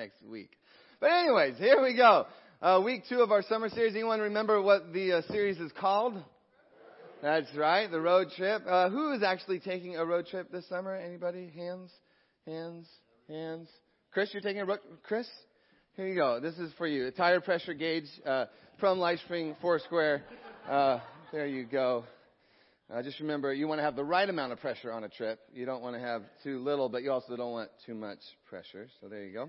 next week. But anyways, here we go. Uh, week two of our summer series. Anyone remember what the uh, series is called? That's right, the road trip. Uh, who is actually taking a road trip this summer? Anybody? Hands, hands, hands. Chris, you're taking a road. Chris, here you go. This is for you. A tire pressure gauge uh, from LifeSpring Foursquare. Uh, there you go. Uh, just remember, you want to have the right amount of pressure on a trip. You don't want to have too little, but you also don't want too much pressure. So there you go.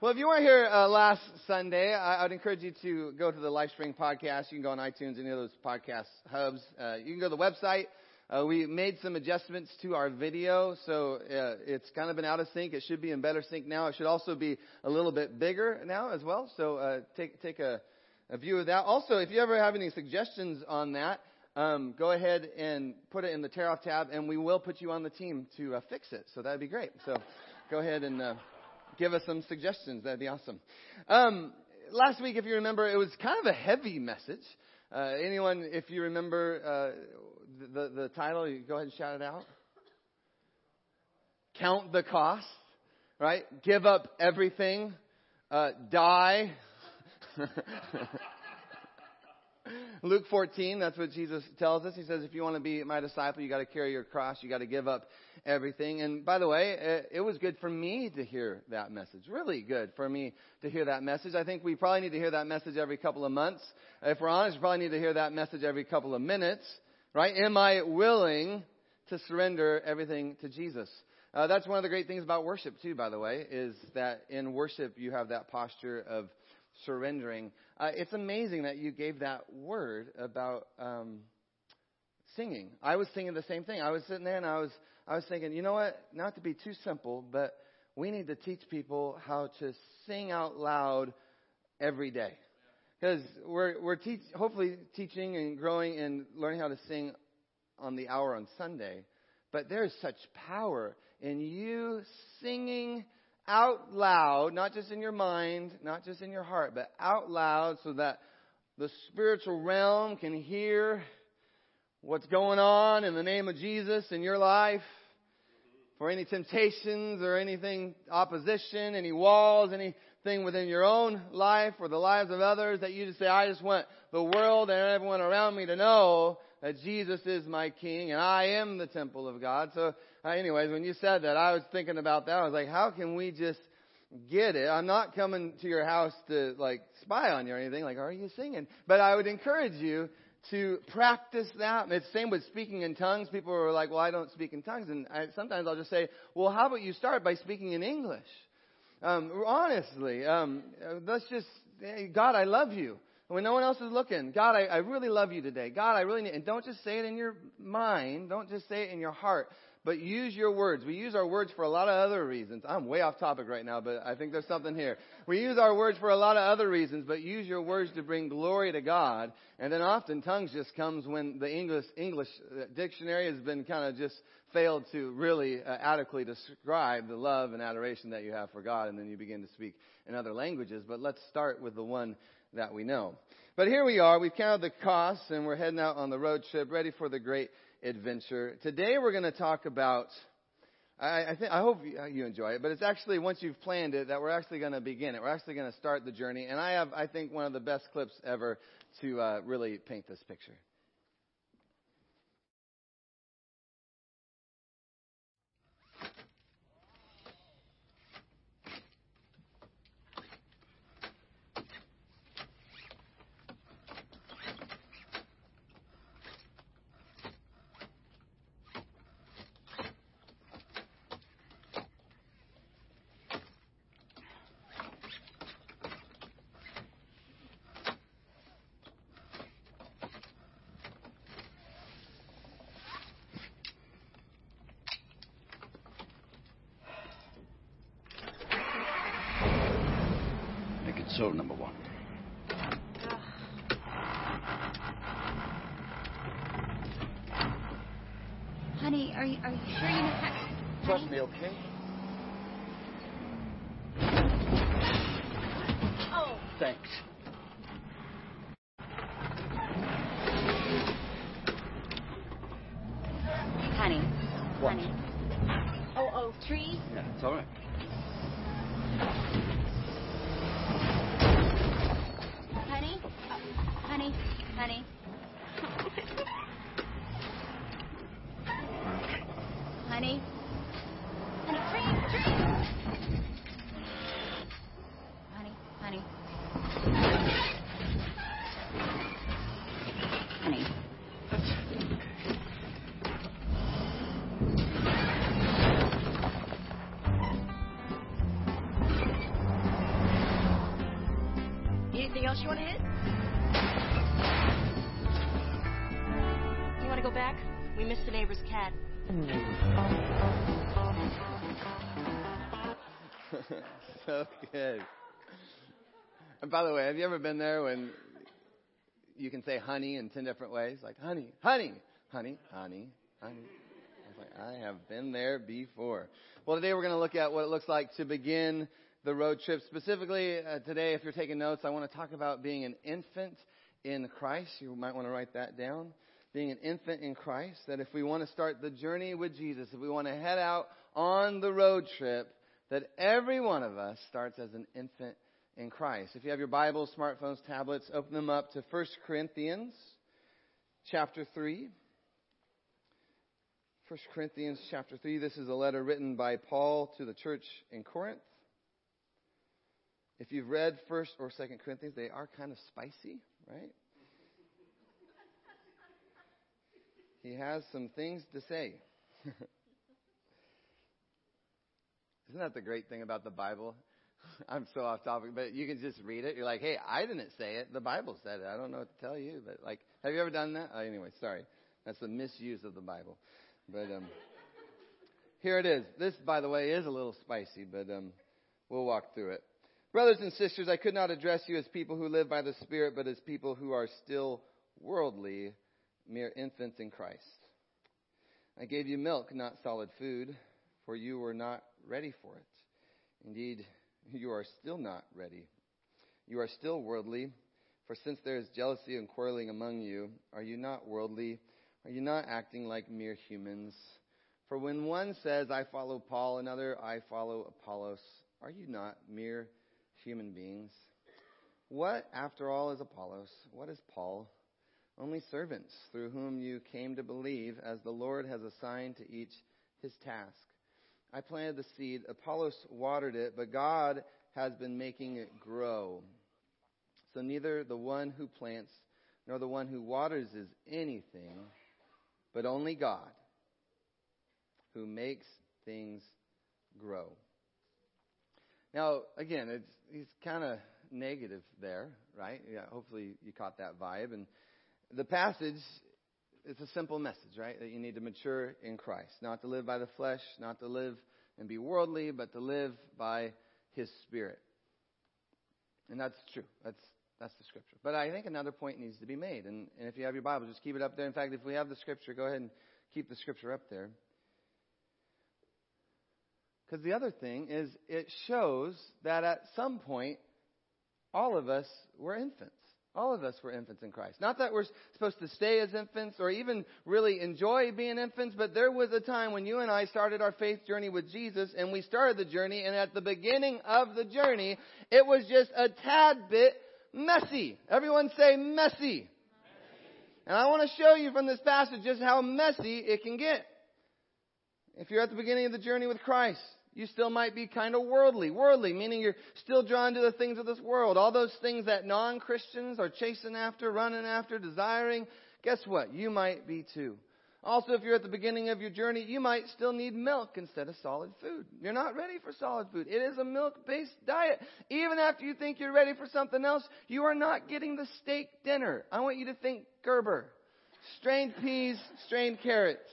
Well, if you weren't here uh, last Sunday, I, would encourage you to go to the LifeSpring podcast. You can go on iTunes, any of those podcast hubs. Uh, you can go to the website. Uh, we made some adjustments to our video, so uh, it's kind of been out of sync. It should be in better sync now. It should also be a little bit bigger now as well. So uh, take take a, a view of that. Also, if you ever have any suggestions on that, um, go ahead and put it in the tear off tab, and we will put you on the team to uh, fix it. So that'd be great. So go ahead and uh, give us some suggestions. That'd be awesome. Um, last week, if you remember, it was kind of a heavy message. Uh, anyone, if you remember uh, the the title, you go ahead and shout it out. Count the cost, right? Give up everything, uh, die. Luke 14, that's what Jesus tells us. He says, if you want to be my disciple, you got to carry your cross. You got to give up everything. And by the way, it, it, was good for me to hear that message. Really good for me to hear that message. I think we probably need to hear that message every couple of months. If we're honest, we probably need to hear that message every couple of minutes. Right? Am I willing to surrender everything to Jesus? Uh, that's one of the great things about worship too, by the way, is that in worship you have that posture of surrendering. Uh, it's amazing that you gave that word about um, singing. I was thinking the same thing. I was sitting there and I was I was thinking, you know what? Not to be too simple, but we need to teach people how to sing out loud every day. Because we're we're teach, hopefully teaching and growing and learning how to sing on the hour on Sunday, but there's such power in you singing out loud, not just in your mind, not just in your heart, but out loud so that the spiritual realm can hear what's going on in the name of Jesus in your life. For any temptations or anything, opposition, any walls, anything within your own life or the lives of others that you just say, I just want the world and everyone around me to know that Jesus is my King and I am the temple of God. So anyways, when you said that, I was thinking about that. I was like, how can we just get it? I'm not coming to your house to like spy on you or anything. Like, are you singing? But I would encourage you to practice that. It's the same with speaking in tongues. People are like, well, I don't speak in tongues. And I, sometimes I'll just say, well, how about you start by speaking in English? Um, honestly, um, let's just, hey, God, I love you. When no one else is looking, God, I, I really love you today. God, I really need, and don't just say it in your mind. Don't just say it in your heart but use your words. We use our words for a lot of other reasons. I'm way off topic right now, but I think there's something here. We use our words for a lot of other reasons, but use your words to bring glory to God. And then often tongues just comes when the English English uh, dictionary has been kind of just failed to really uh, adequately describe the love and adoration that you have for God, and then you begin to speak in other languages. But let's start with the one that we know. But here we are. We've counted the costs, and we're heading out on the road trip, ready for the great adventure. Today we're going to talk about. I, I, think I hope you enjoy it, but it's actually once you've planned it that we're actually going to begin it. We're actually going to start the journey, and I have I think one of the best clips ever to uh, really paint this picture. So, number one. Honey, are you, are you sure you know how? Trust me, okay? Oh. Thanks. By the way, have you ever been there when you can say honey in 10 different ways? Like, honey, honey, honey, honey, honey. I was like, I have been there before. Well, today we're going to look at what it looks like to begin the road trip. Specifically, uh, today, if you're taking notes, I want to talk about being an infant in Christ. You might want to write that down. Being an infant in Christ. That if we want to start the journey with Jesus, if we want to head out on the road trip, that every one of us starts as an infant in Christ. If you have your Bibles, smartphones, tablets, open them up to 1 Corinthians chapter 3. 1 Corinthians chapter 3. This is a letter written by Paul to the church in Corinth. If you've read 1st or 2nd Corinthians, they are kind of spicy, right? he has some things to say. Isn't that the great thing about the Bible? I'm so off topic, but you can just read it. You're like, hey, I didn't say it. The Bible said it. I don't know what to tell you, but like, have you ever done that? Oh, anyway, sorry. That's the misuse of the Bible. But um, here it is. This, by the way, is a little spicy, but um, we'll walk through it. Brothers and sisters, I could not address you as people who live by the Spirit, but as people who are still worldly, mere infants in Christ. I gave you milk, not solid food, for you were not ready for it. Indeed, you are still not ready. You are still worldly, for since there is jealousy and quarreling among you, are you not worldly? Are you not acting like mere humans? For when one says, I follow Paul, another, I follow Apollos, are you not mere human beings? What, after all, is Apollos? What is Paul? Only servants through whom you came to believe, as the Lord has assigned to each his task. I planted the seed, Apollos watered it, but God has been making it grow. So neither the one who plants nor the one who waters is anything, but only God who makes things grow. Now, again, it's, he's kind of negative there, right? Yeah, hopefully you caught that vibe. And the passage it's a simple message, right? That you need to mature in Christ. Not to live by the flesh, not to live and be worldly, but to live by His Spirit. And that's true. That's, that's the scripture. But I think another point needs to be made. And, and if you have your Bible, just keep it up there. In fact, if we have the scripture, go ahead and keep the scripture up there. Because the other thing is, it shows that at some point, all of us were infants. All of us were infants in Christ. Not that we're supposed to stay as infants or even really enjoy being infants, but there was a time when you and I started our faith journey with Jesus and we started the journey and at the beginning of the journey, it was just a tad bit messy. Everyone say messy. And I want to show you from this passage just how messy it can get. If you're at the beginning of the journey with Christ, you still might be kind of worldly. Worldly, meaning you're still drawn to the things of this world. All those things that non Christians are chasing after, running after, desiring. Guess what? You might be too. Also, if you're at the beginning of your journey, you might still need milk instead of solid food. You're not ready for solid food. It is a milk based diet. Even after you think you're ready for something else, you are not getting the steak dinner. I want you to think Gerber. Strained peas, strained carrots.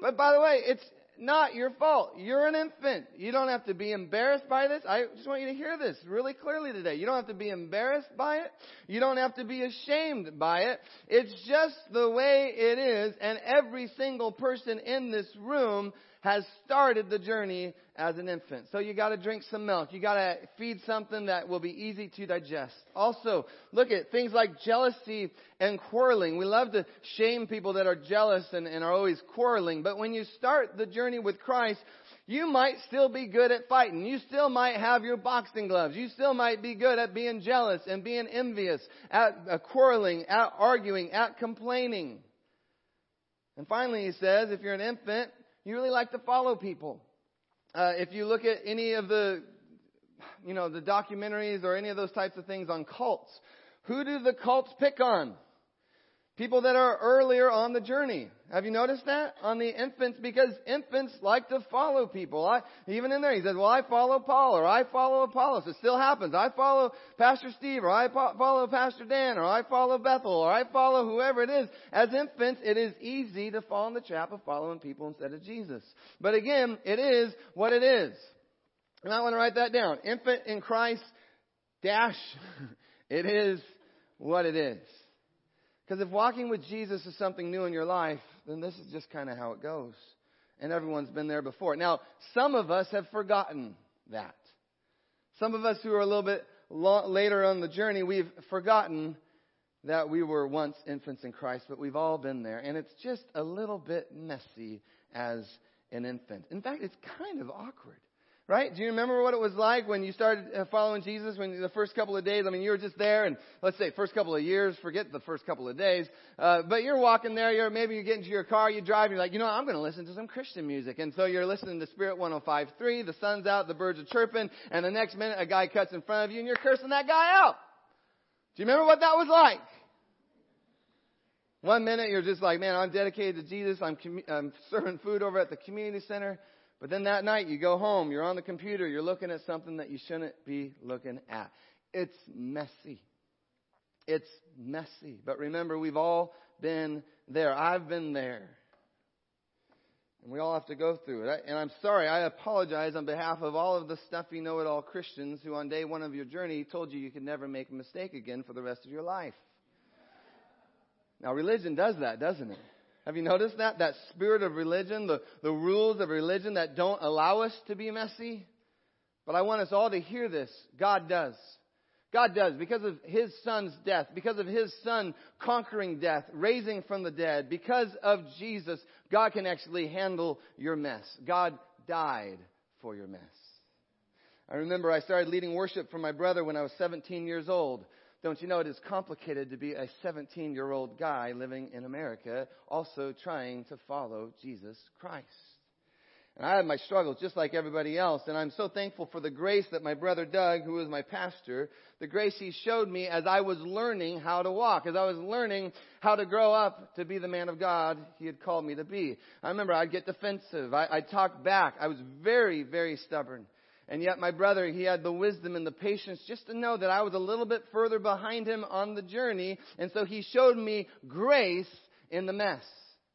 But by the way, it's, not your fault. You're an infant. You don't have to be embarrassed by this. I just want you to hear this really clearly today. You don't have to be embarrassed by it. You don't have to be ashamed by it. It's just the way it is, and every single person in this room has started the journey as an infant. So you gotta drink some milk. You gotta feed something that will be easy to digest. Also, look at things like jealousy and quarreling. We love to shame people that are jealous and, and are always quarreling. But when you start the journey with Christ, you might still be good at fighting. You still might have your boxing gloves. You still might be good at being jealous and being envious, at uh, quarreling, at arguing, at complaining. And finally, he says, if you're an infant, you really like to follow people. Uh, if you look at any of the you know, the documentaries or any of those types of things on cults, who do the cults pick on? People that are earlier on the journey. Have you noticed that? On the infants, because infants like to follow people. I, even in there, he says, well, I follow Paul, or I follow Apollos. It still happens. I follow Pastor Steve, or I follow Pastor Dan, or I follow Bethel, or I follow whoever it is. As infants, it is easy to fall in the trap of following people instead of Jesus. But again, it is what it is. And I want to write that down. Infant in Christ, dash, it is what it is. Because if walking with Jesus is something new in your life, then this is just kind of how it goes. And everyone's been there before. Now, some of us have forgotten that. Some of us who are a little bit later on the journey, we've forgotten that we were once infants in Christ, but we've all been there. And it's just a little bit messy as an infant. In fact, it's kind of awkward. Right? Do you remember what it was like when you started uh, following Jesus? When the first couple of days, I mean, you were just there, and let's say first couple of years, forget the first couple of days, uh, but you're walking there. You're maybe you get into your car, you drive, you're like, you know, I'm going to listen to some Christian music, and so you're listening to Spirit 105.3. The sun's out, the birds are chirping, and the next minute a guy cuts in front of you, and you're cursing that guy out. Do you remember what that was like? One minute you're just like, man, I'm dedicated to Jesus. I'm, commu- I'm serving food over at the community center. But then that night you go home, you're on the computer, you're looking at something that you shouldn't be looking at. It's messy. It's messy. But remember, we've all been there. I've been there. And we all have to go through it. And I'm sorry, I apologize on behalf of all of the stuffy know it all Christians who on day one of your journey told you you could never make a mistake again for the rest of your life. Now, religion does that, doesn't it? Have you noticed that? That spirit of religion, the, the rules of religion that don't allow us to be messy. But I want us all to hear this. God does. God does. Because of His Son's death, because of His Son conquering death, raising from the dead, because of Jesus, God can actually handle your mess. God died for your mess. I remember I started leading worship for my brother when I was 17 years old. Don't you know it is complicated to be a 17 year old guy living in America, also trying to follow Jesus Christ? And I had my struggles just like everybody else, and I'm so thankful for the grace that my brother Doug, who was my pastor, the grace he showed me as I was learning how to walk, as I was learning how to grow up to be the man of God he had called me to be. I remember I'd get defensive. I, I'd talk back. I was very, very stubborn. And yet my brother, he had the wisdom and the patience just to know that I was a little bit further behind him on the journey. And so he showed me grace in the mess.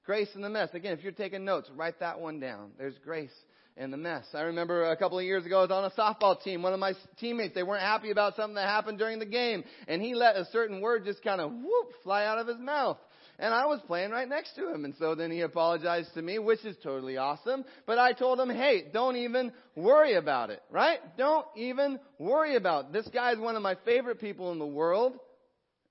Grace in the mess. Again, if you're taking notes, write that one down. There's grace in the mess. I remember a couple of years ago, I was on a softball team. One of my teammates, they weren't happy about something that happened during the game. And he let a certain word just kind of whoop, fly out of his mouth. And I was playing right next to him. And so then he apologized to me, which is totally awesome. But I told him, hey, don't even worry about it, right? Don't even worry about it. This guy is one of my favorite people in the world.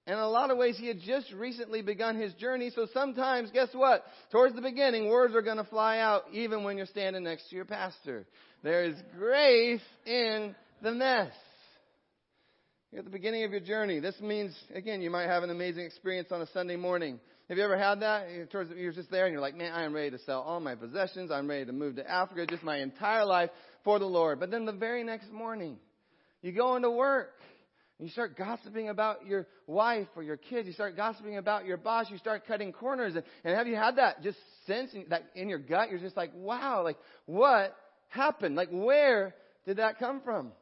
And in a lot of ways, he had just recently begun his journey. So sometimes, guess what? Towards the beginning, words are going to fly out even when you're standing next to your pastor. There is grace in the mess. You're at the beginning of your journey. This means, again, you might have an amazing experience on a Sunday morning. Have you ever had that? You're just there and you're like, man, I am ready to sell all my possessions. I'm ready to move to Africa, just my entire life for the Lord. But then the very next morning, you go into work. You start gossiping about your wife or your kids. You start gossiping about your boss. You start cutting corners. And, and have you had that just sense in, that in your gut? You're just like, wow, like what happened? Like where did that come from?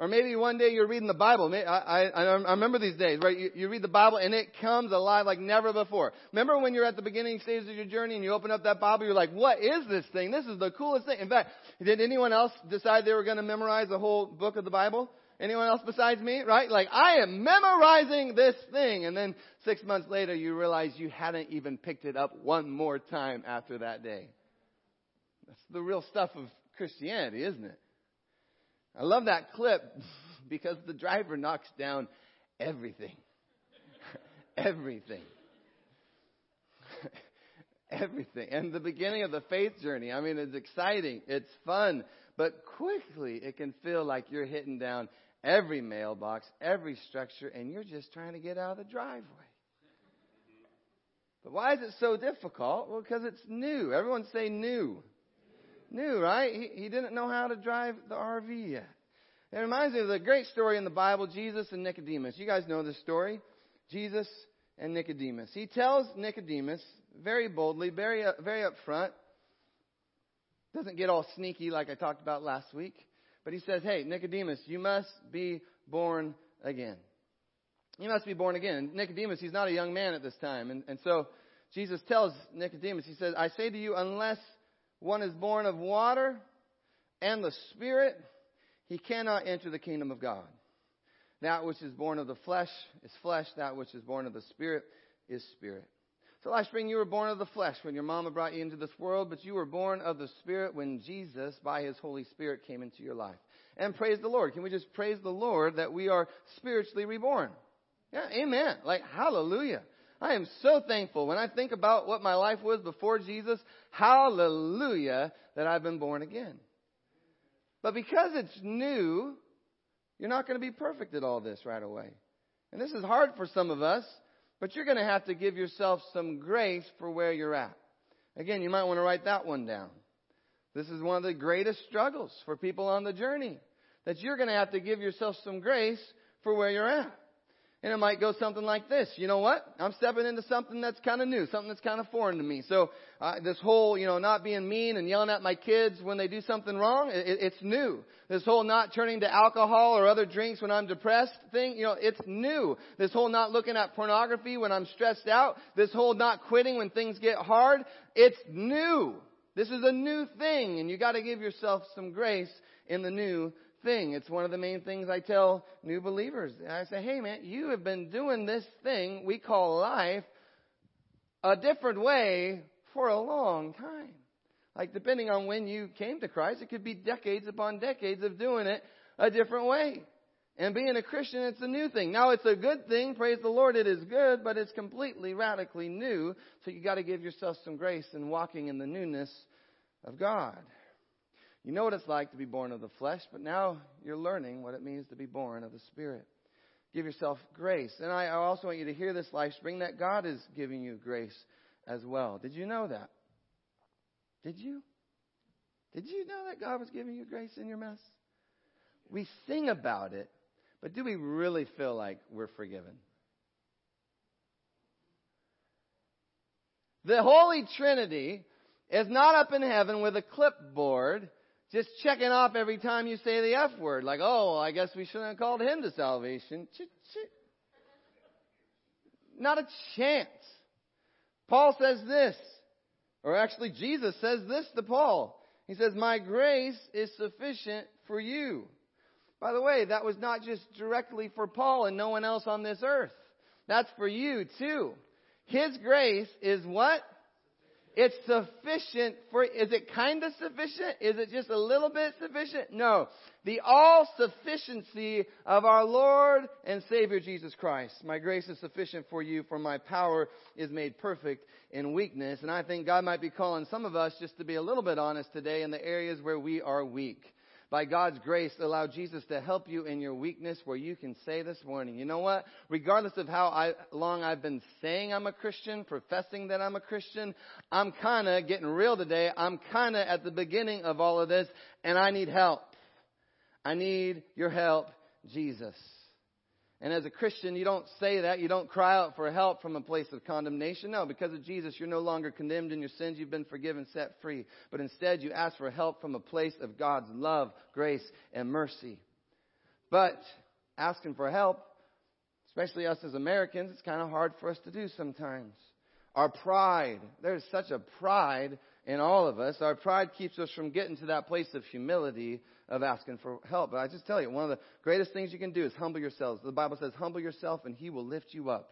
Or maybe one day you're reading the Bible. I, I, I remember these days, right? You, you read the Bible and it comes alive like never before. Remember when you're at the beginning stages of your journey and you open up that Bible, you're like, what is this thing? This is the coolest thing. In fact, did anyone else decide they were going to memorize the whole book of the Bible? Anyone else besides me? Right? Like, I am memorizing this thing. And then six months later, you realize you hadn't even picked it up one more time after that day. That's the real stuff of Christianity, isn't it? I love that clip because the driver knocks down everything. everything. everything. And the beginning of the faith journey, I mean, it's exciting, it's fun, but quickly it can feel like you're hitting down every mailbox, every structure, and you're just trying to get out of the driveway. But why is it so difficult? Well, because it's new. Everyone say new new, right? He, he didn't know how to drive the RV yet. It reminds me of the great story in the Bible, Jesus and Nicodemus. You guys know this story. Jesus and Nicodemus. He tells Nicodemus very boldly, very, uh, very upfront, doesn't get all sneaky like I talked about last week, but he says, Hey, Nicodemus, you must be born again. You must be born again. Nicodemus, he's not a young man at this time. And, and so Jesus tells Nicodemus, He says, I say to you, unless one is born of water and the Spirit, he cannot enter the kingdom of God. That which is born of the flesh is flesh, that which is born of the Spirit is spirit. So last spring you were born of the flesh when your mama brought you into this world, but you were born of the Spirit when Jesus, by His Holy Spirit, came into your life. And praise the Lord. Can we just praise the Lord that we are spiritually reborn? Yeah, amen. Like, hallelujah. I am so thankful when I think about what my life was before Jesus. Hallelujah that I've been born again. But because it's new, you're not going to be perfect at all this right away. And this is hard for some of us but you're going to have to give yourself some grace for where you're at. Again, you might want to write that one down. This is one of the greatest struggles for people on the journey. That you're going to have to give yourself some grace for where you're at. And it might go something like this. You know what? I'm stepping into something that's kind of new, something that's kind of foreign to me. So uh, this whole, you know, not being mean and yelling at my kids when they do something wrong, it, it's new. This whole not turning to alcohol or other drinks when I'm depressed thing, you know, it's new. This whole not looking at pornography when I'm stressed out, this whole not quitting when things get hard, it's new. This is a new thing, and you got to give yourself some grace in the new thing. It's one of the main things I tell new believers. I say, hey man, you have been doing this thing we call life a different way for a long time. Like depending on when you came to Christ, it could be decades upon decades of doing it a different way. And being a Christian, it's a new thing. Now it's a good thing, praise the Lord, it is good, but it's completely radically new. So you gotta give yourself some grace in walking in the newness of God. You know what it's like to be born of the flesh, but now you're learning what it means to be born of the Spirit. Give yourself grace. And I also want you to hear this LifeSpring that God is giving you grace as well. Did you know that? Did you? Did you know that God was giving you grace in your mess? We sing about it, but do we really feel like we're forgiven? The Holy Trinity is not up in heaven with a clipboard just checking off every time you say the F word. Like, oh, I guess we shouldn't have called him to salvation. Not a chance. Paul says this, or actually Jesus says this to Paul. He says, My grace is sufficient for you. By the way, that was not just directly for Paul and no one else on this earth. That's for you too. His grace is what? It's sufficient for, is it kind of sufficient? Is it just a little bit sufficient? No. The all sufficiency of our Lord and Savior Jesus Christ. My grace is sufficient for you, for my power is made perfect in weakness. And I think God might be calling some of us just to be a little bit honest today in the areas where we are weak by God's grace, allow Jesus to help you in your weakness where you can say this morning, you know what? Regardless of how I, long I've been saying I'm a Christian, professing that I'm a Christian, I'm kinda getting real today. I'm kinda at the beginning of all of this and I need help. I need your help, Jesus. And as a Christian, you don't say that. You don't cry out for help from a place of condemnation. No, because of Jesus, you're no longer condemned in your sins. You've been forgiven, set free. But instead, you ask for help from a place of God's love, grace, and mercy. But asking for help, especially us as Americans, it's kind of hard for us to do sometimes. Our pride, there's such a pride in all of us. Our pride keeps us from getting to that place of humility of asking for help. But I just tell you, one of the greatest things you can do is humble yourselves. The Bible says, humble yourself and he will lift you up.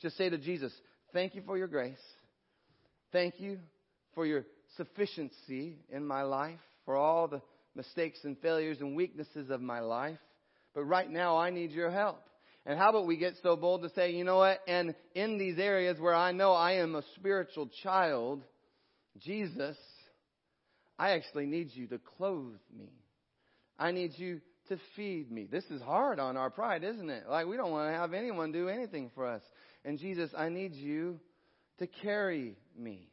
Just say to Jesus, thank you for your grace. Thank you for your sufficiency in my life, for all the mistakes and failures and weaknesses of my life. But right now, I need your help. And how about we get so bold to say, you know what? And in these areas where I know I am a spiritual child, Jesus, I actually need you to clothe me. I need you to feed me. This is hard on our pride, isn't it? Like we don't want to have anyone do anything for us. And Jesus, I need you to carry me.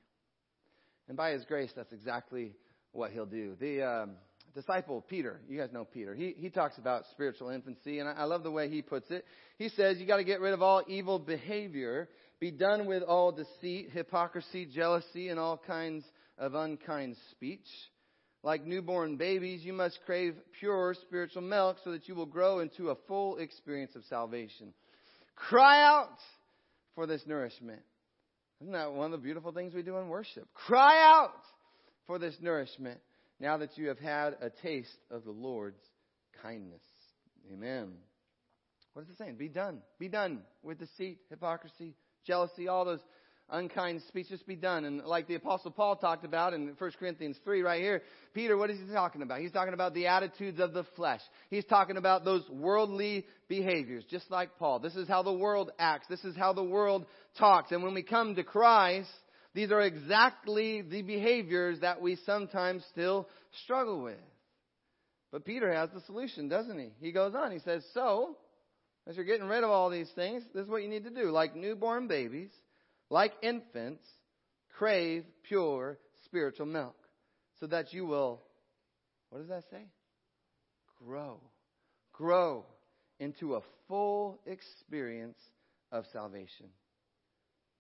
And by His grace, that's exactly what He'll do. The um, disciple Peter, you guys know Peter, he, he talks about spiritual infancy, and I, I love the way he puts it. He says you got to get rid of all evil behavior, be done with all deceit, hypocrisy, jealousy, and all kinds of unkind speech. Like newborn babies, you must crave pure spiritual milk so that you will grow into a full experience of salvation. Cry out for this nourishment. Isn't that one of the beautiful things we do in worship? Cry out for this nourishment now that you have had a taste of the Lord's kindness. Amen. What is it saying? Be done. Be done with deceit, hypocrisy, jealousy, all those unkind speech. Just be done. And like the Apostle Paul talked about in 1 Corinthians 3 right here, Peter, what is he talking about? He's talking about the attitudes of the flesh. He's talking about those worldly behaviors, just like Paul. This is how the world acts. This is how the world talks. And when we come to Christ, these are exactly the behaviors that we sometimes still struggle with. But Peter has the solution, doesn't he? He goes on. He says, So, as you're getting rid of all these things, this is what you need to do. Like newborn babies, like infants, crave pure spiritual milk, so that you will, what does that say? Grow. Grow into a full experience of salvation.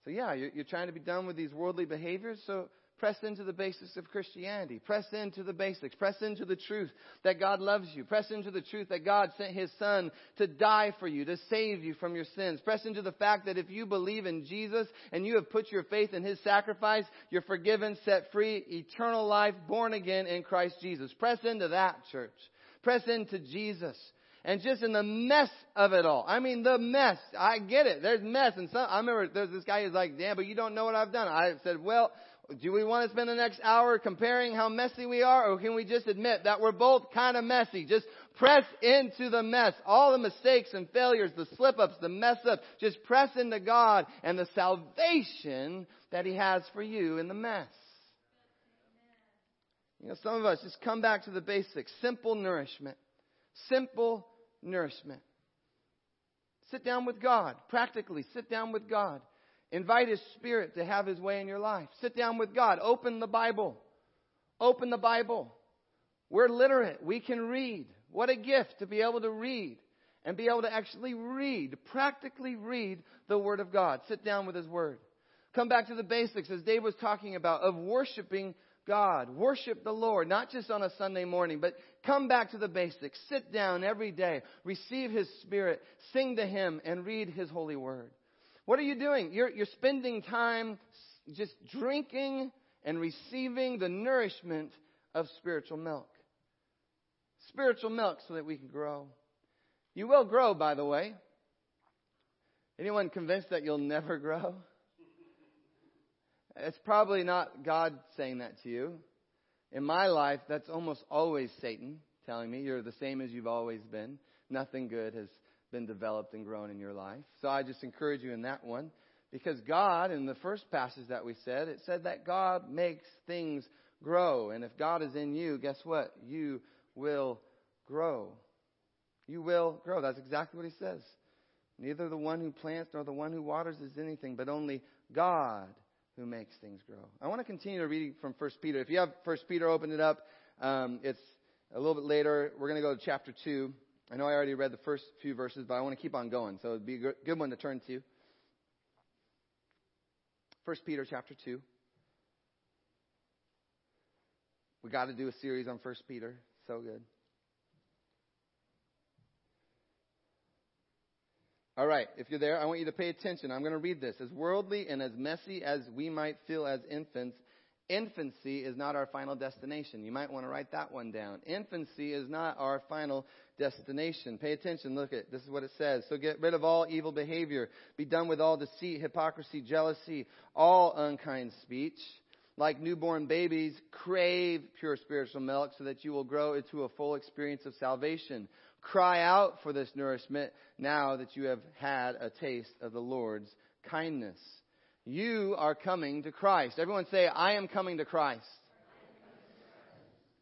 So, yeah, you're, you're trying to be done with these worldly behaviors, so press into the basics of Christianity. Press into the basics. Press into the truth that God loves you. Press into the truth that God sent His Son to die for you, to save you from your sins. Press into the fact that if you believe in Jesus and you have put your faith in His sacrifice, you're forgiven, set free, eternal life, born again in Christ Jesus. Press into that, church. Press into Jesus and just in the mess of it all. I mean, the mess. I get it. There's mess. And some, I remember there's this guy who's like, damn, but you don't know what I've done. I said, well, do we want to spend the next hour comparing how messy we are, or can we just admit that we're both kind of messy? Just press into the mess. All the mistakes and failures, the slip ups, the mess ups, just press into God and the salvation that He has for you in the mess. You know, some of us just come back to the basics. Simple nourishment. Simple nourishment. Sit down with God. Practically, sit down with God. Invite His Spirit to have His way in your life. Sit down with God. Open the Bible. Open the Bible. We're literate. We can read. What a gift to be able to read and be able to actually read, practically read the Word of God. Sit down with His Word. Come back to the basics, as Dave was talking about, of worshiping God. Worship the Lord, not just on a Sunday morning, but come back to the basics. Sit down every day. Receive His Spirit. Sing to Him and read His holy word. What are you doing? You're, you're spending time just drinking and receiving the nourishment of spiritual milk. Spiritual milk so that we can grow. You will grow, by the way. Anyone convinced that you'll never grow? It's probably not God saying that to you. In my life, that's almost always Satan telling me you're the same as you've always been. Nothing good has been developed and grown in your life. So I just encourage you in that one. Because God, in the first passage that we said, it said that God makes things grow. And if God is in you, guess what? You will grow. You will grow. That's exactly what he says. Neither the one who plants nor the one who waters is anything, but only God who makes things grow. I want to continue to read from 1 Peter. If you have 1 Peter, open it up. Um, it's a little bit later. We're going to go to chapter 2. I know I already read the first few verses, but I want to keep on going. So it'd be a good one to turn to. 1 Peter chapter 2. We got to do a series on 1 Peter. So good. All right, if you're there, I want you to pay attention. I'm going to read this. As worldly and as messy as we might feel as infants, infancy is not our final destination. You might want to write that one down. Infancy is not our final destination. Pay attention. Look at this is what it says. So get rid of all evil behavior. Be done with all deceit, hypocrisy, jealousy, all unkind speech. Like newborn babies, crave pure spiritual milk so that you will grow into a full experience of salvation. Cry out for this nourishment now that you have had a taste of the Lord's kindness. You are coming to Christ. Everyone say, I am coming to Christ.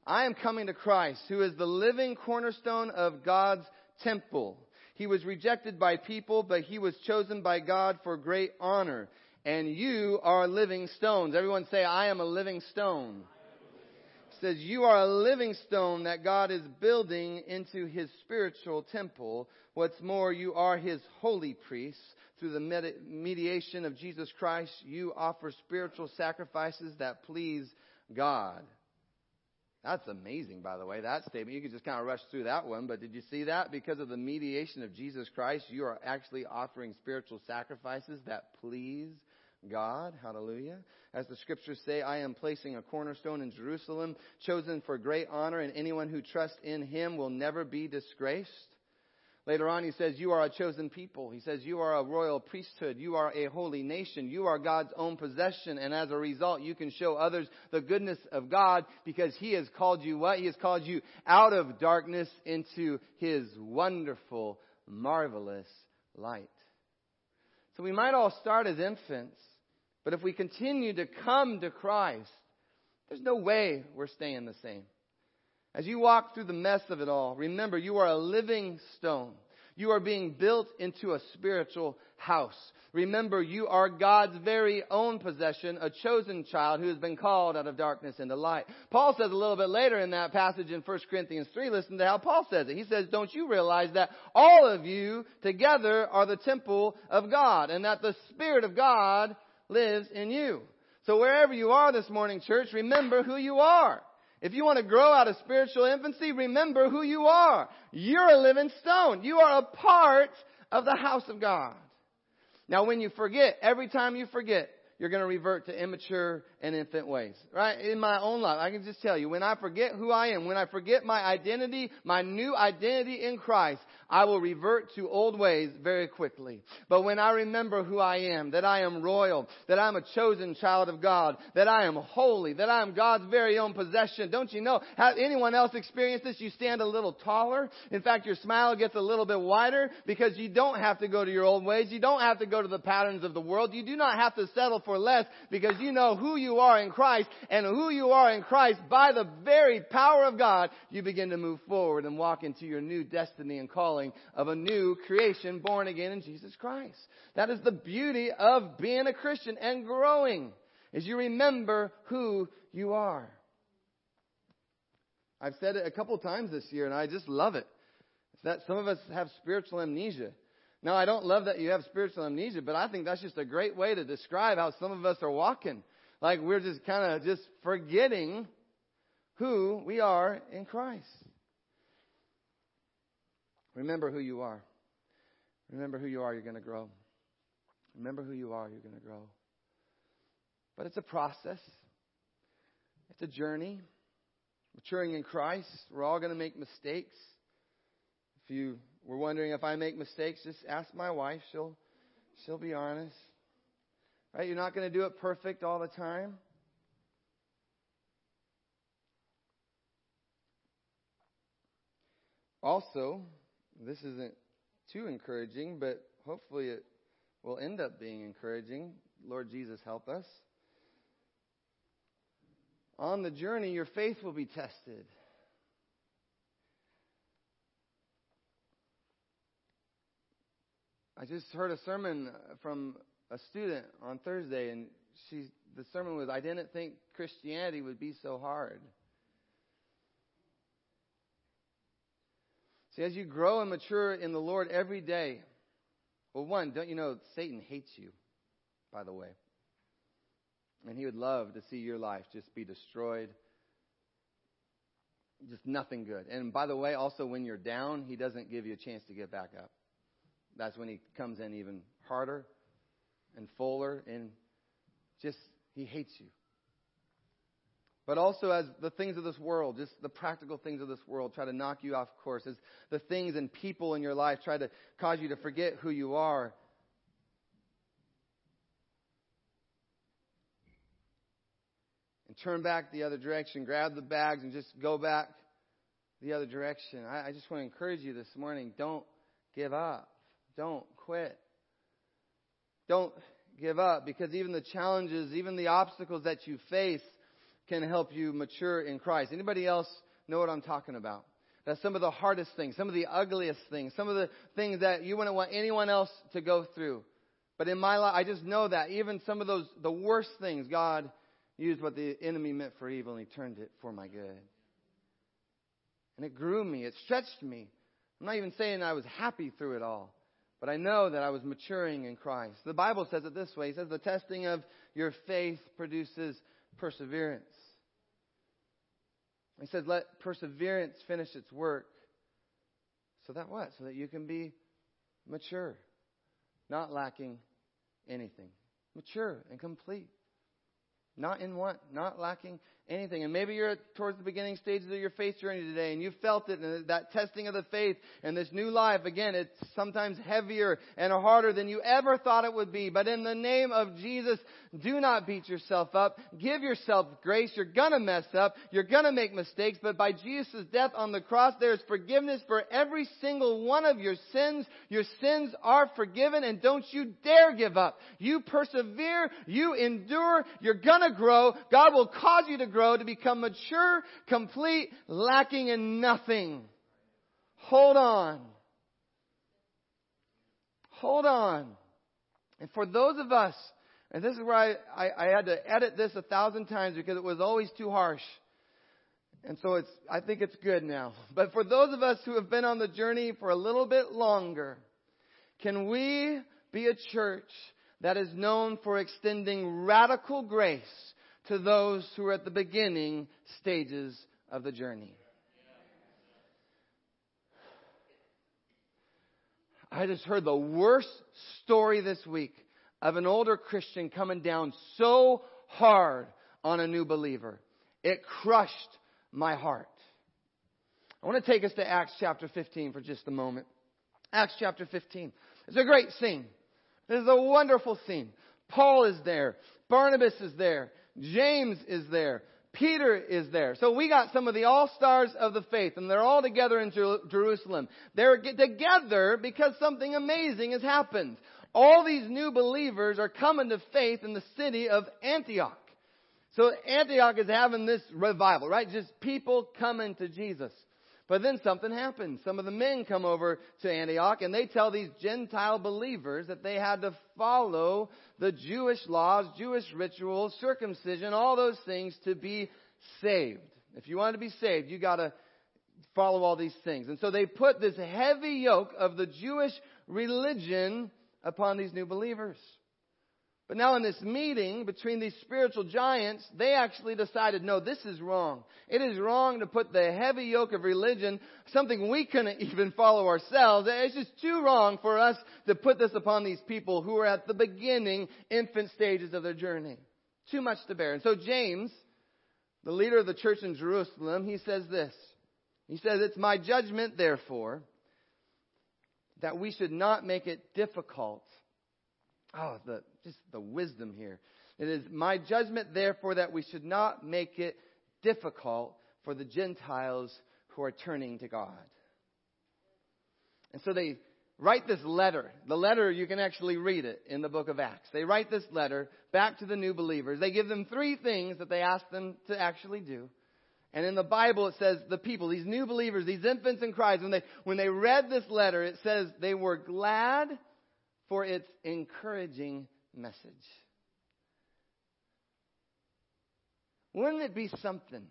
I am coming to Christ, who is the living cornerstone of God's temple. He was rejected by people, but he was chosen by God for great honor. And you are living stones. Everyone say, I am a living stone says, You are a living stone that God is building into his spiritual temple. What's more, you are his holy priests. Through the mediation of Jesus Christ, you offer spiritual sacrifices that please God. That's amazing, by the way, that statement. You could just kind of rush through that one, but did you see that? Because of the mediation of Jesus Christ, you are actually offering spiritual sacrifices that please God. Hallelujah. As the scriptures say, I am placing a cornerstone in Jerusalem, chosen for great honor, and anyone who trusts in him will never be disgraced. Later on, he says, You are a chosen people. He says, You are a royal priesthood. You are a holy nation. You are God's own possession. And as a result, you can show others the goodness of God because he has called you what? He has called you out of darkness into his wonderful, marvelous light. So we might all start as infants, but if we continue to come to Christ, there's no way we're staying the same. As you walk through the mess of it all, remember you are a living stone. You are being built into a spiritual house. Remember, you are God's very own possession, a chosen child who has been called out of darkness into light. Paul says a little bit later in that passage in 1 Corinthians 3, listen to how Paul says it. He says, don't you realize that all of you together are the temple of God and that the Spirit of God lives in you? So wherever you are this morning, church, remember who you are. If you want to grow out of spiritual infancy, remember who you are. You're a living stone. You are a part of the house of God. Now when you forget, every time you forget, you're going to revert to immature and infant ways. Right? In my own life, I can just tell you, when I forget who I am, when I forget my identity, my new identity in Christ, I will revert to old ways very quickly. But when I remember who I am, that I am royal, that I'm a chosen child of God, that I am holy, that I am God's very own possession, don't you know? Have anyone else experienced this? You stand a little taller. In fact, your smile gets a little bit wider because you don't have to go to your old ways. You don't have to go to the patterns of the world. You do not have to settle for less because you know who you are in Christ and who you are in Christ by the very power of God, you begin to move forward and walk into your new destiny and calling of a new creation born again in Jesus Christ. That is the beauty of being a Christian and growing is you remember who you are. I've said it a couple times this year and I just love it. It's that some of us have spiritual amnesia. Now, I don't love that you have spiritual amnesia, but I think that's just a great way to describe how some of us are walking. Like we're just kind of just forgetting who we are in Christ. Remember who you are. Remember who you are, you're going to grow. Remember who you are, you're going to grow. But it's a process, it's a journey. Maturing in Christ, we're all going to make mistakes. If you were wondering if I make mistakes, just ask my wife. She'll, she'll be honest. Right? You're not going to do it perfect all the time. Also, this isn't too encouraging, but hopefully it will end up being encouraging. Lord Jesus, help us. On the journey, your faith will be tested. I just heard a sermon from a student on Thursday, and she the sermon was, "I didn't think Christianity would be so hard." See, as you grow and mature in the Lord every day, well, one, don't you know Satan hates you, by the way, and he would love to see your life just be destroyed, just nothing good. And by the way, also when you're down, he doesn't give you a chance to get back up. That's when he comes in even harder and fuller and just, he hates you. But also as the things of this world, just the practical things of this world try to knock you off course, as the things and people in your life try to cause you to forget who you are. And turn back the other direction, grab the bags and just go back the other direction. I, I just want to encourage you this morning, don't give up. Don't quit. Don't give up because even the challenges, even the obstacles that you face can help you mature in Christ. Anybody else know what I'm talking about? That's some of the hardest things, some of the ugliest things, some of the things that you wouldn't want anyone else to go through. But in my life, I just know that even some of those, the worst things, God used what the enemy meant for evil and he turned it for my good. And it grew me, it stretched me. I'm not even saying I was happy through it all, but I know that I was maturing in Christ. The Bible says it this way It says, The testing of your faith produces perseverance. He says, Let perseverance finish its work. So that what? So that you can be mature, not lacking anything. Mature and complete. Not in want, not lacking anything. And maybe you're towards the beginning stages of your faith journey today and you felt it and that testing of the faith and this new life, again, it's sometimes heavier and harder than you ever thought it would be. But in the name of Jesus, do not beat yourself up. Give yourself grace. You're gonna mess up. You're gonna make mistakes. But by Jesus' death on the cross, there's forgiveness for every single one of your sins. Your sins are forgiven and don't you dare give up. You persevere. You endure. You're gonna grow. God will cause you to grow to become mature, complete, lacking in nothing. Hold on. Hold on. And for those of us, and this is where I, I, I had to edit this a thousand times because it was always too harsh. And so it's, I think it's good now. But for those of us who have been on the journey for a little bit longer, can we be a church that is known for extending radical grace to those who are at the beginning stages of the journey. I just heard the worst story this week of an older Christian coming down so hard on a new believer. It crushed my heart. I want to take us to Acts chapter 15 for just a moment. Acts chapter 15. It's a great scene. It is a wonderful scene. Paul is there. Barnabas is there. James is there. Peter is there. So we got some of the all-stars of the faith and they're all together in Jerusalem. They're together because something amazing has happened. All these new believers are coming to faith in the city of Antioch. So Antioch is having this revival, right? Just people coming to Jesus. But then something happens. Some of the men come over to Antioch and they tell these Gentile believers that they had to follow the Jewish laws, Jewish rituals, circumcision, all those things to be saved. If you want to be saved, you gotta follow all these things. And so they put this heavy yoke of the Jewish religion upon these new believers. But now in this meeting between these spiritual giants, they actually decided, no, this is wrong. It is wrong to put the heavy yoke of religion, something we couldn't even follow ourselves. It's just too wrong for us to put this upon these people who are at the beginning, infant stages of their journey. Too much to bear. And so James, the leader of the church in Jerusalem, he says this. He says, it's my judgment, therefore, that we should not make it difficult Oh, the, just the wisdom here. It is my judgment, therefore, that we should not make it difficult for the Gentiles who are turning to God. And so they write this letter. The letter, you can actually read it in the book of Acts. They write this letter back to the new believers. They give them three things that they ask them to actually do. And in the Bible it says the people, these new believers, these infants in Christ, when they, when they read this letter, it says they were glad for its encouraging message. Wouldn't it be something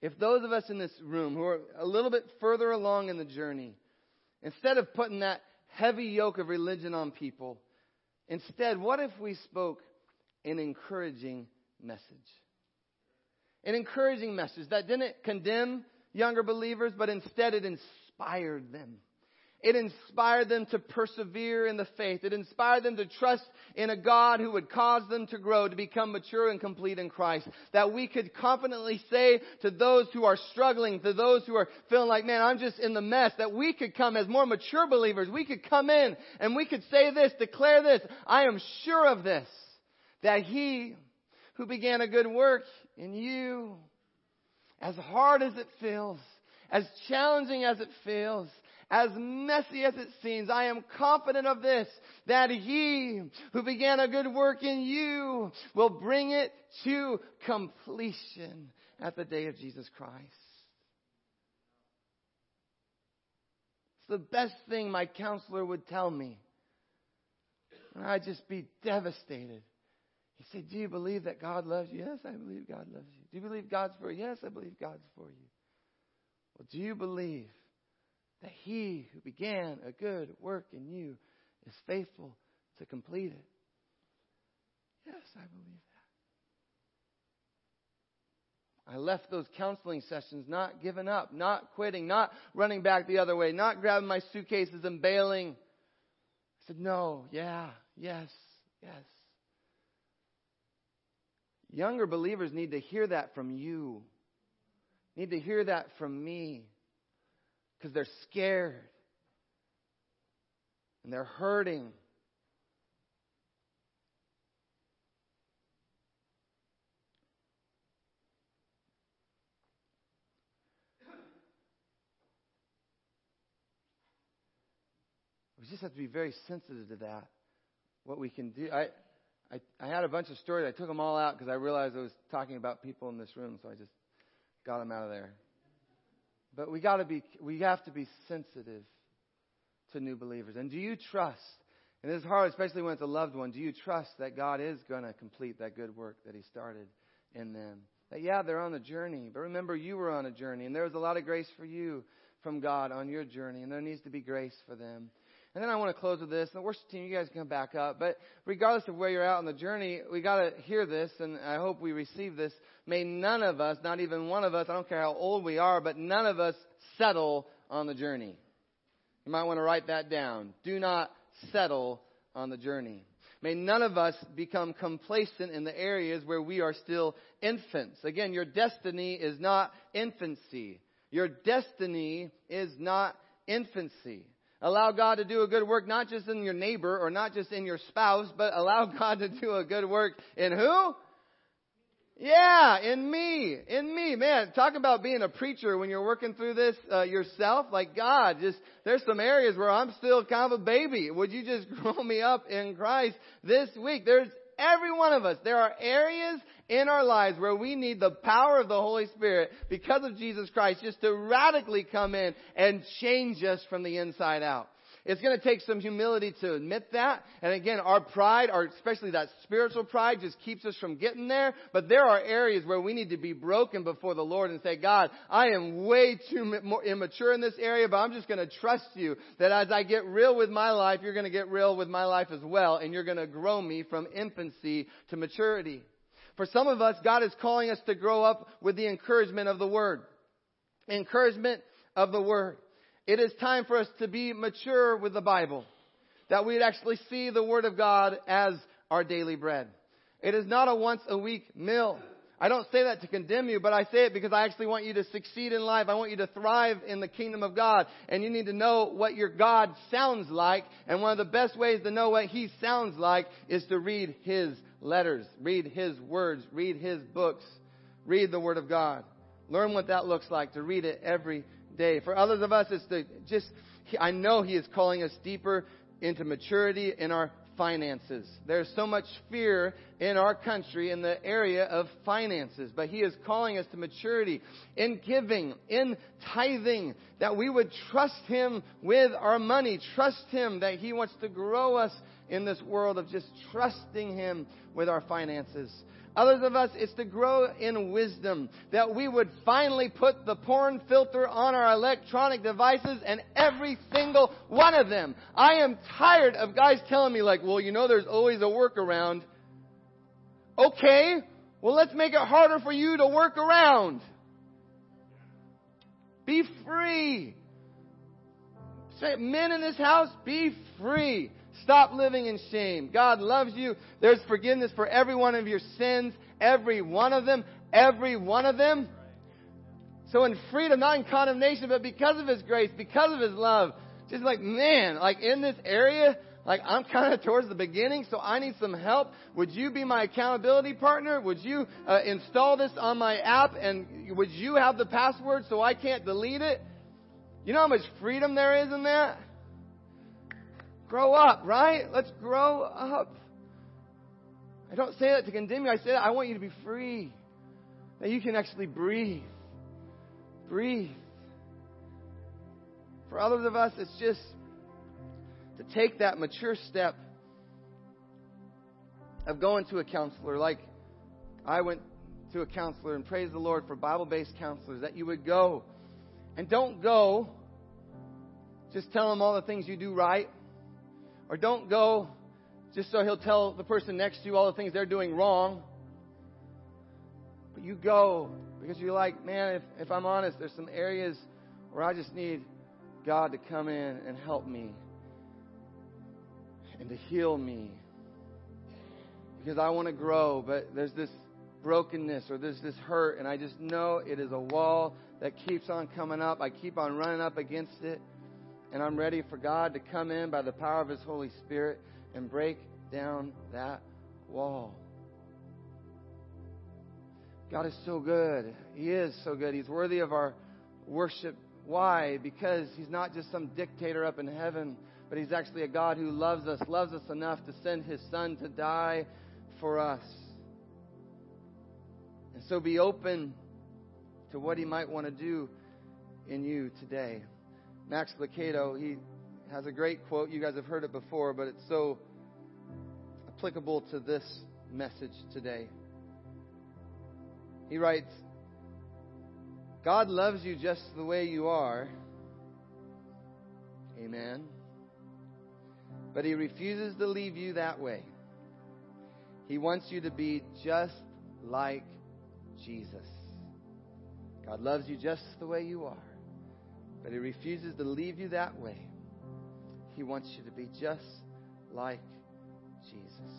if those of us in this room who are a little bit further along in the journey, instead of putting that heavy yoke of religion on people, instead, what if we spoke an encouraging message? An encouraging message that didn't condemn younger believers, but instead it inspired them. It inspired them to persevere in the faith. It inspired them to trust in a God who would cause them to grow, to become mature and complete in Christ. That we could confidently say to those who are struggling, to those who are feeling like, man, I'm just in the mess, that we could come as more mature believers. We could come in and we could say this, declare this. I am sure of this, that He who began a good work in you, as hard as it feels, as challenging as it feels, as messy as it seems, I am confident of this, that He who began a good work in you will bring it to completion at the day of Jesus Christ. It's the best thing my counselor would tell me. And I'd just be devastated. He said, Do you believe that God loves you? Yes, I believe God loves you. Do you believe God's for you? Yes, I believe God's for you. Well, do you believe that He who began a good work in you is faithful to complete it? Yes, I believe that. I left those counseling sessions not giving up, not quitting, not running back the other way, not grabbing my suitcases and bailing. I said, No, yeah, yes, yes. Younger believers need to hear that from you, need to hear that from me because they're scared and they're hurting. We just have to be very sensitive to that. What we can do. I, I, I had a bunch of stories. I took them all out because I realized I was talking about people in this room, so I just got them out of there. But we got to be, we have to be sensitive to new believers. And do you trust? And this is hard, especially when it's a loved one. Do you trust that God is going to complete that good work that He started in them? That yeah, they're on a journey, but remember you were on a journey, and there was a lot of grace for you from God on your journey, and there needs to be grace for them. And then I want to close with this. The worship team, you guys can come back up. But regardless of where you're at on the journey, we got to hear this, and I hope we receive this. May none of us, not even one of us, I don't care how old we are, but none of us settle on the journey. You might want to write that down. Do not settle on the journey. May none of us become complacent in the areas where we are still infants. Again, your destiny is not infancy. Your destiny is not infancy. Allow God to do a good work not just in your neighbor or not just in your spouse, but allow God to do a good work in who? Yeah, in me, in me, man. Talk about being a preacher when you're working through this uh, yourself. Like God, just there's some areas where I'm still kind of a baby. Would you just grow me up in Christ this week? There's every one of us. There are areas in our lives where we need the power of the Holy Spirit because of Jesus Christ just to radically come in and change us from the inside out. It's going to take some humility to admit that. And again, our pride, our, especially that spiritual pride, just keeps us from getting there. But there are areas where we need to be broken before the Lord and say, God, I am way too immature in this area, but I'm just going to trust you that as I get real with my life, you're going to get real with my life as well. And you're going to grow me from infancy to maturity. For some of us, God is calling us to grow up with the encouragement of the Word. Encouragement of the Word. It is time for us to be mature with the Bible. That we'd actually see the Word of God as our daily bread. It is not a once a week meal. I don't say that to condemn you, but I say it because I actually want you to succeed in life. I want you to thrive in the kingdom of God. And you need to know what your God sounds like. And one of the best ways to know what He sounds like is to read His letters, read His words, read His books, read the Word of God. Learn what that looks like to read it every day. For others of us, it's the just, I know He is calling us deeper into maturity in our finances. There's so much fear in our country in the area of finances, but He is calling us to maturity in giving, in tithing, that we would trust Him with our money, trust Him that He wants to grow us in this world of just trusting Him with our finances. Others of us, it's to grow in wisdom. That we would finally put the porn filter on our electronic devices and every single one of them. I am tired of guys telling me like, well, you know, there's always a workaround. Okay, well, let's make it harder for you to work around. Be free. Men in this house, be free. Stop living in shame. God loves you. There's forgiveness for every one of your sins, every one of them, every one of them. So in freedom, not in condemnation, but because of His grace, because of His love, just like, man, like in this area, like I'm kind of towards the beginning, so I need some help. Would you be my accountability partner? Would you uh, install this on my app and would you have the password so I can't delete it? You know how much freedom there is in that? Grow up, right? Let's grow up. I don't say that to condemn you. I say that I want you to be free. That you can actually breathe. Breathe. For others of us, it's just to take that mature step of going to a counselor, like I went to a counselor, and praise the Lord for Bible based counselors, that you would go. And don't go just tell them all the things you do right. Or don't go just so he'll tell the person next to you all the things they're doing wrong. But you go because you're like, man, if, if I'm honest, there's some areas where I just need God to come in and help me and to heal me. Because I want to grow, but there's this brokenness or there's this hurt, and I just know it is a wall that keeps on coming up. I keep on running up against it, and I'm ready for God to come in by the power of His Holy Spirit and break down that wall. God is so good. He is so good. He's worthy of our worship. Why? Because He's not just some dictator up in heaven, but He's actually a God who loves us, loves us enough to send His Son to die for us. And so be open to what He might want to do in you today. Max Lucado, he has a great quote. You guys have heard it before, but it's so applicable to this message today. He writes, God loves you just the way you are. Amen. But He refuses to leave you that way. He wants you to be just like Jesus. God loves you just the way you are. But He refuses to leave you that way. He wants you to be just like Jesus.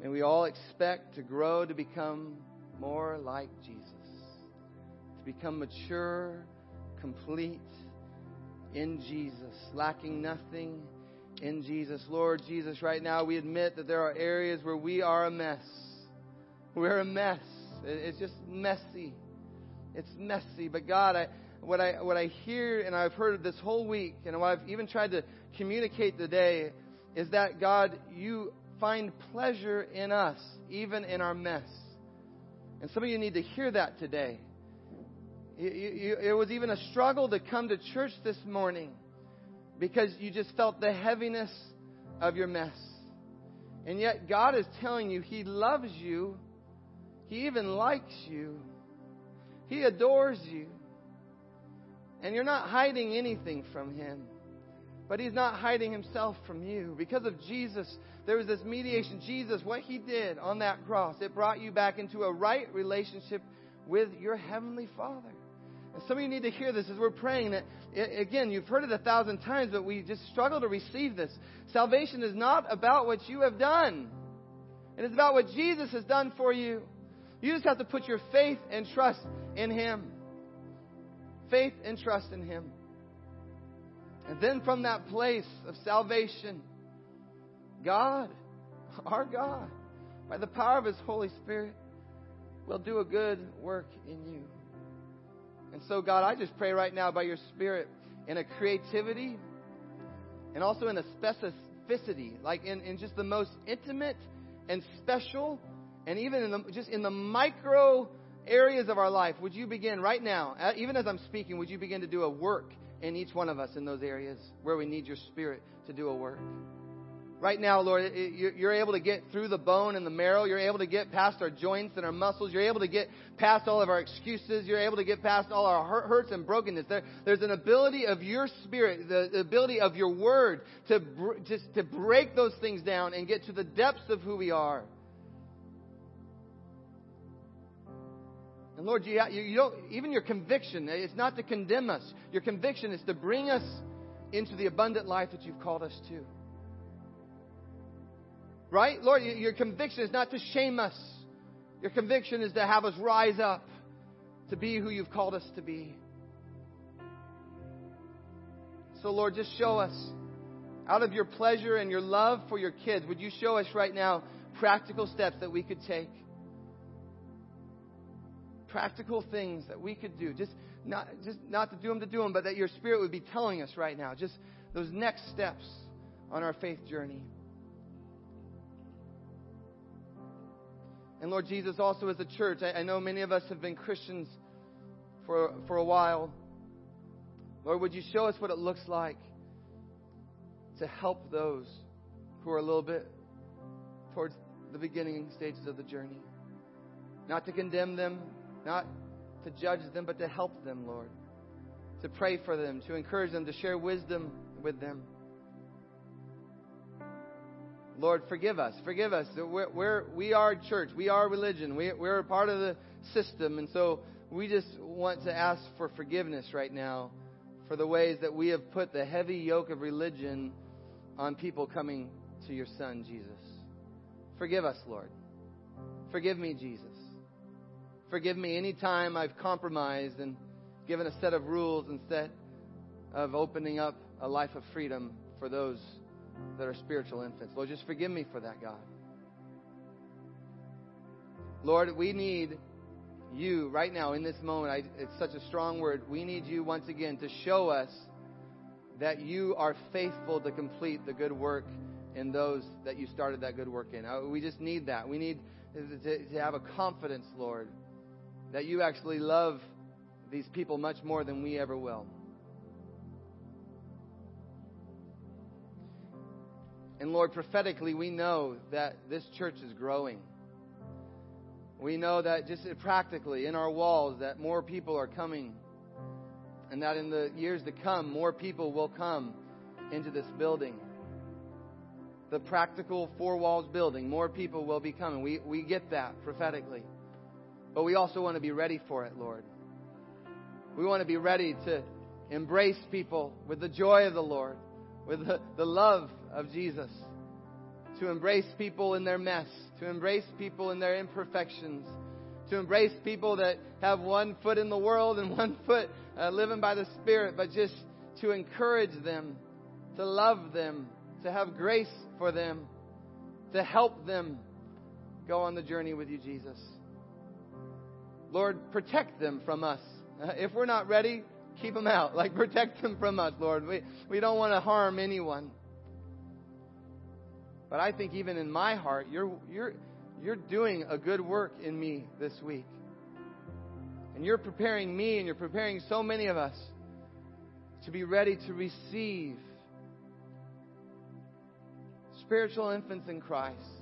May we all expect to grow to become more like Jesus, to become mature, complete in Jesus, lacking nothing in Jesus. Lord Jesus, right now we admit that there are areas where we are a mess. We're a mess. It's just messy. It's messy. But God, I, what I what I hear and I've heard this whole week, and what I've even tried to communicate today, is that God, you find pleasure in us, even in our mess. And some of you need to hear that today. You, you, it was even a struggle to come to church this morning because you just felt the heaviness of your mess. And yet, God is telling you He loves you, He even likes you, He adores you. And you're not hiding anything from Him. But He's not hiding Himself from you. Because of Jesus, there was this mediation. Jesus, what He did on that cross, it brought you back into a right relationship with your Heavenly Father. And some of you need to hear this as we're praying that, again, you've heard it a thousand times, but we just struggle to receive this. Salvation is not about what you have done, it is about what Jesus has done for you. You just have to put your faith and trust in Him. Faith and trust in Him. And then from that place of salvation, God, our God, by the power of His Holy Spirit, will do a good work in you. And so, God, I just pray right now by your Spirit in a creativity and also in a specificity, like in, in just the most intimate and special, and even in the, just in the micro areas of our life, would you begin right now, uh, even as I'm speaking, would you begin to do a work in each one of us in those areas where we need your Spirit to do a work? Right now, Lord, you're able to get through the bone and the marrow. You're able to get past our joints and our muscles. You're able to get past all of our excuses. You're able to get past all our hurts and brokenness. There, there's an ability of your spirit, the, the ability of your word to just to break those things down and get to the depths of who we are. And Lord, you, you don't, even your conviction, eh, it's not to condemn us. Your conviction is to bring us into the abundant life that you've called us to. Right? Lord, your conviction is not to shame us. Your conviction is to have us rise up to be who you've called us to be. So, Lord, just show us out of your pleasure and your love for your kids, would you show us right now practical steps that we could take? Practical things that we could do. Just not, just not to do them to do them, but that your Spirit would be telling us right now. Just those next steps on our faith journey. And Lord Jesus, also as a church, I, I know many of us have been Christians for, for a while. Lord, would you show us what it looks like to help those who are a little bit towards the beginning stages of the journey. Not to condemn them, not to judge them, but to help them, Lord. To pray for them, to encourage them, to share wisdom with them. Lord, forgive us. Forgive us. We're, we're, we are church. We are religion. We, we're a part of the system. And so we just want to ask for forgiveness right now for the ways that we have put the heavy yoke of religion on people coming to your Son, Jesus. Forgive us, Lord. Forgive me, Jesus. Forgive me any time I've compromised and given a set of rules instead of opening up a life of freedom for those that are spiritual infants. Lord, just forgive me for that, God. Lord, we need you right now in this moment. I, it's such a strong word. We need you once again to show us that you are faithful to complete the good work in those that you started that good work in. Uh, we just need that. We need to, to have a confidence, Lord, that you actually love these people much more than we ever will. And Lord, prophetically, we know that this church is growing. We know that just practically in our walls that more people are coming and that in the years to come more people will come into this building. The practical four walls building, more people will be coming. We, we get that prophetically. But we also want to be ready for it, Lord. We want to be ready to embrace people with the joy of the Lord, with the, the love of Jesus, to embrace people in their mess, to embrace people in their imperfections, to embrace people that have one foot in the world and one foot uh, living by the Spirit, but just to encourage them, to love them, to have grace for them, to help them go on the journey with you, Jesus. Lord, protect them from us. Uh, if we're not ready, keep them out. Like, protect them from us, Lord. We, we don't want to harm anyone. But I think even in my heart, you're, you're, you're doing a good work in me this week. And you're preparing me and you're preparing so many of us to be ready to receive spiritual infants in Christ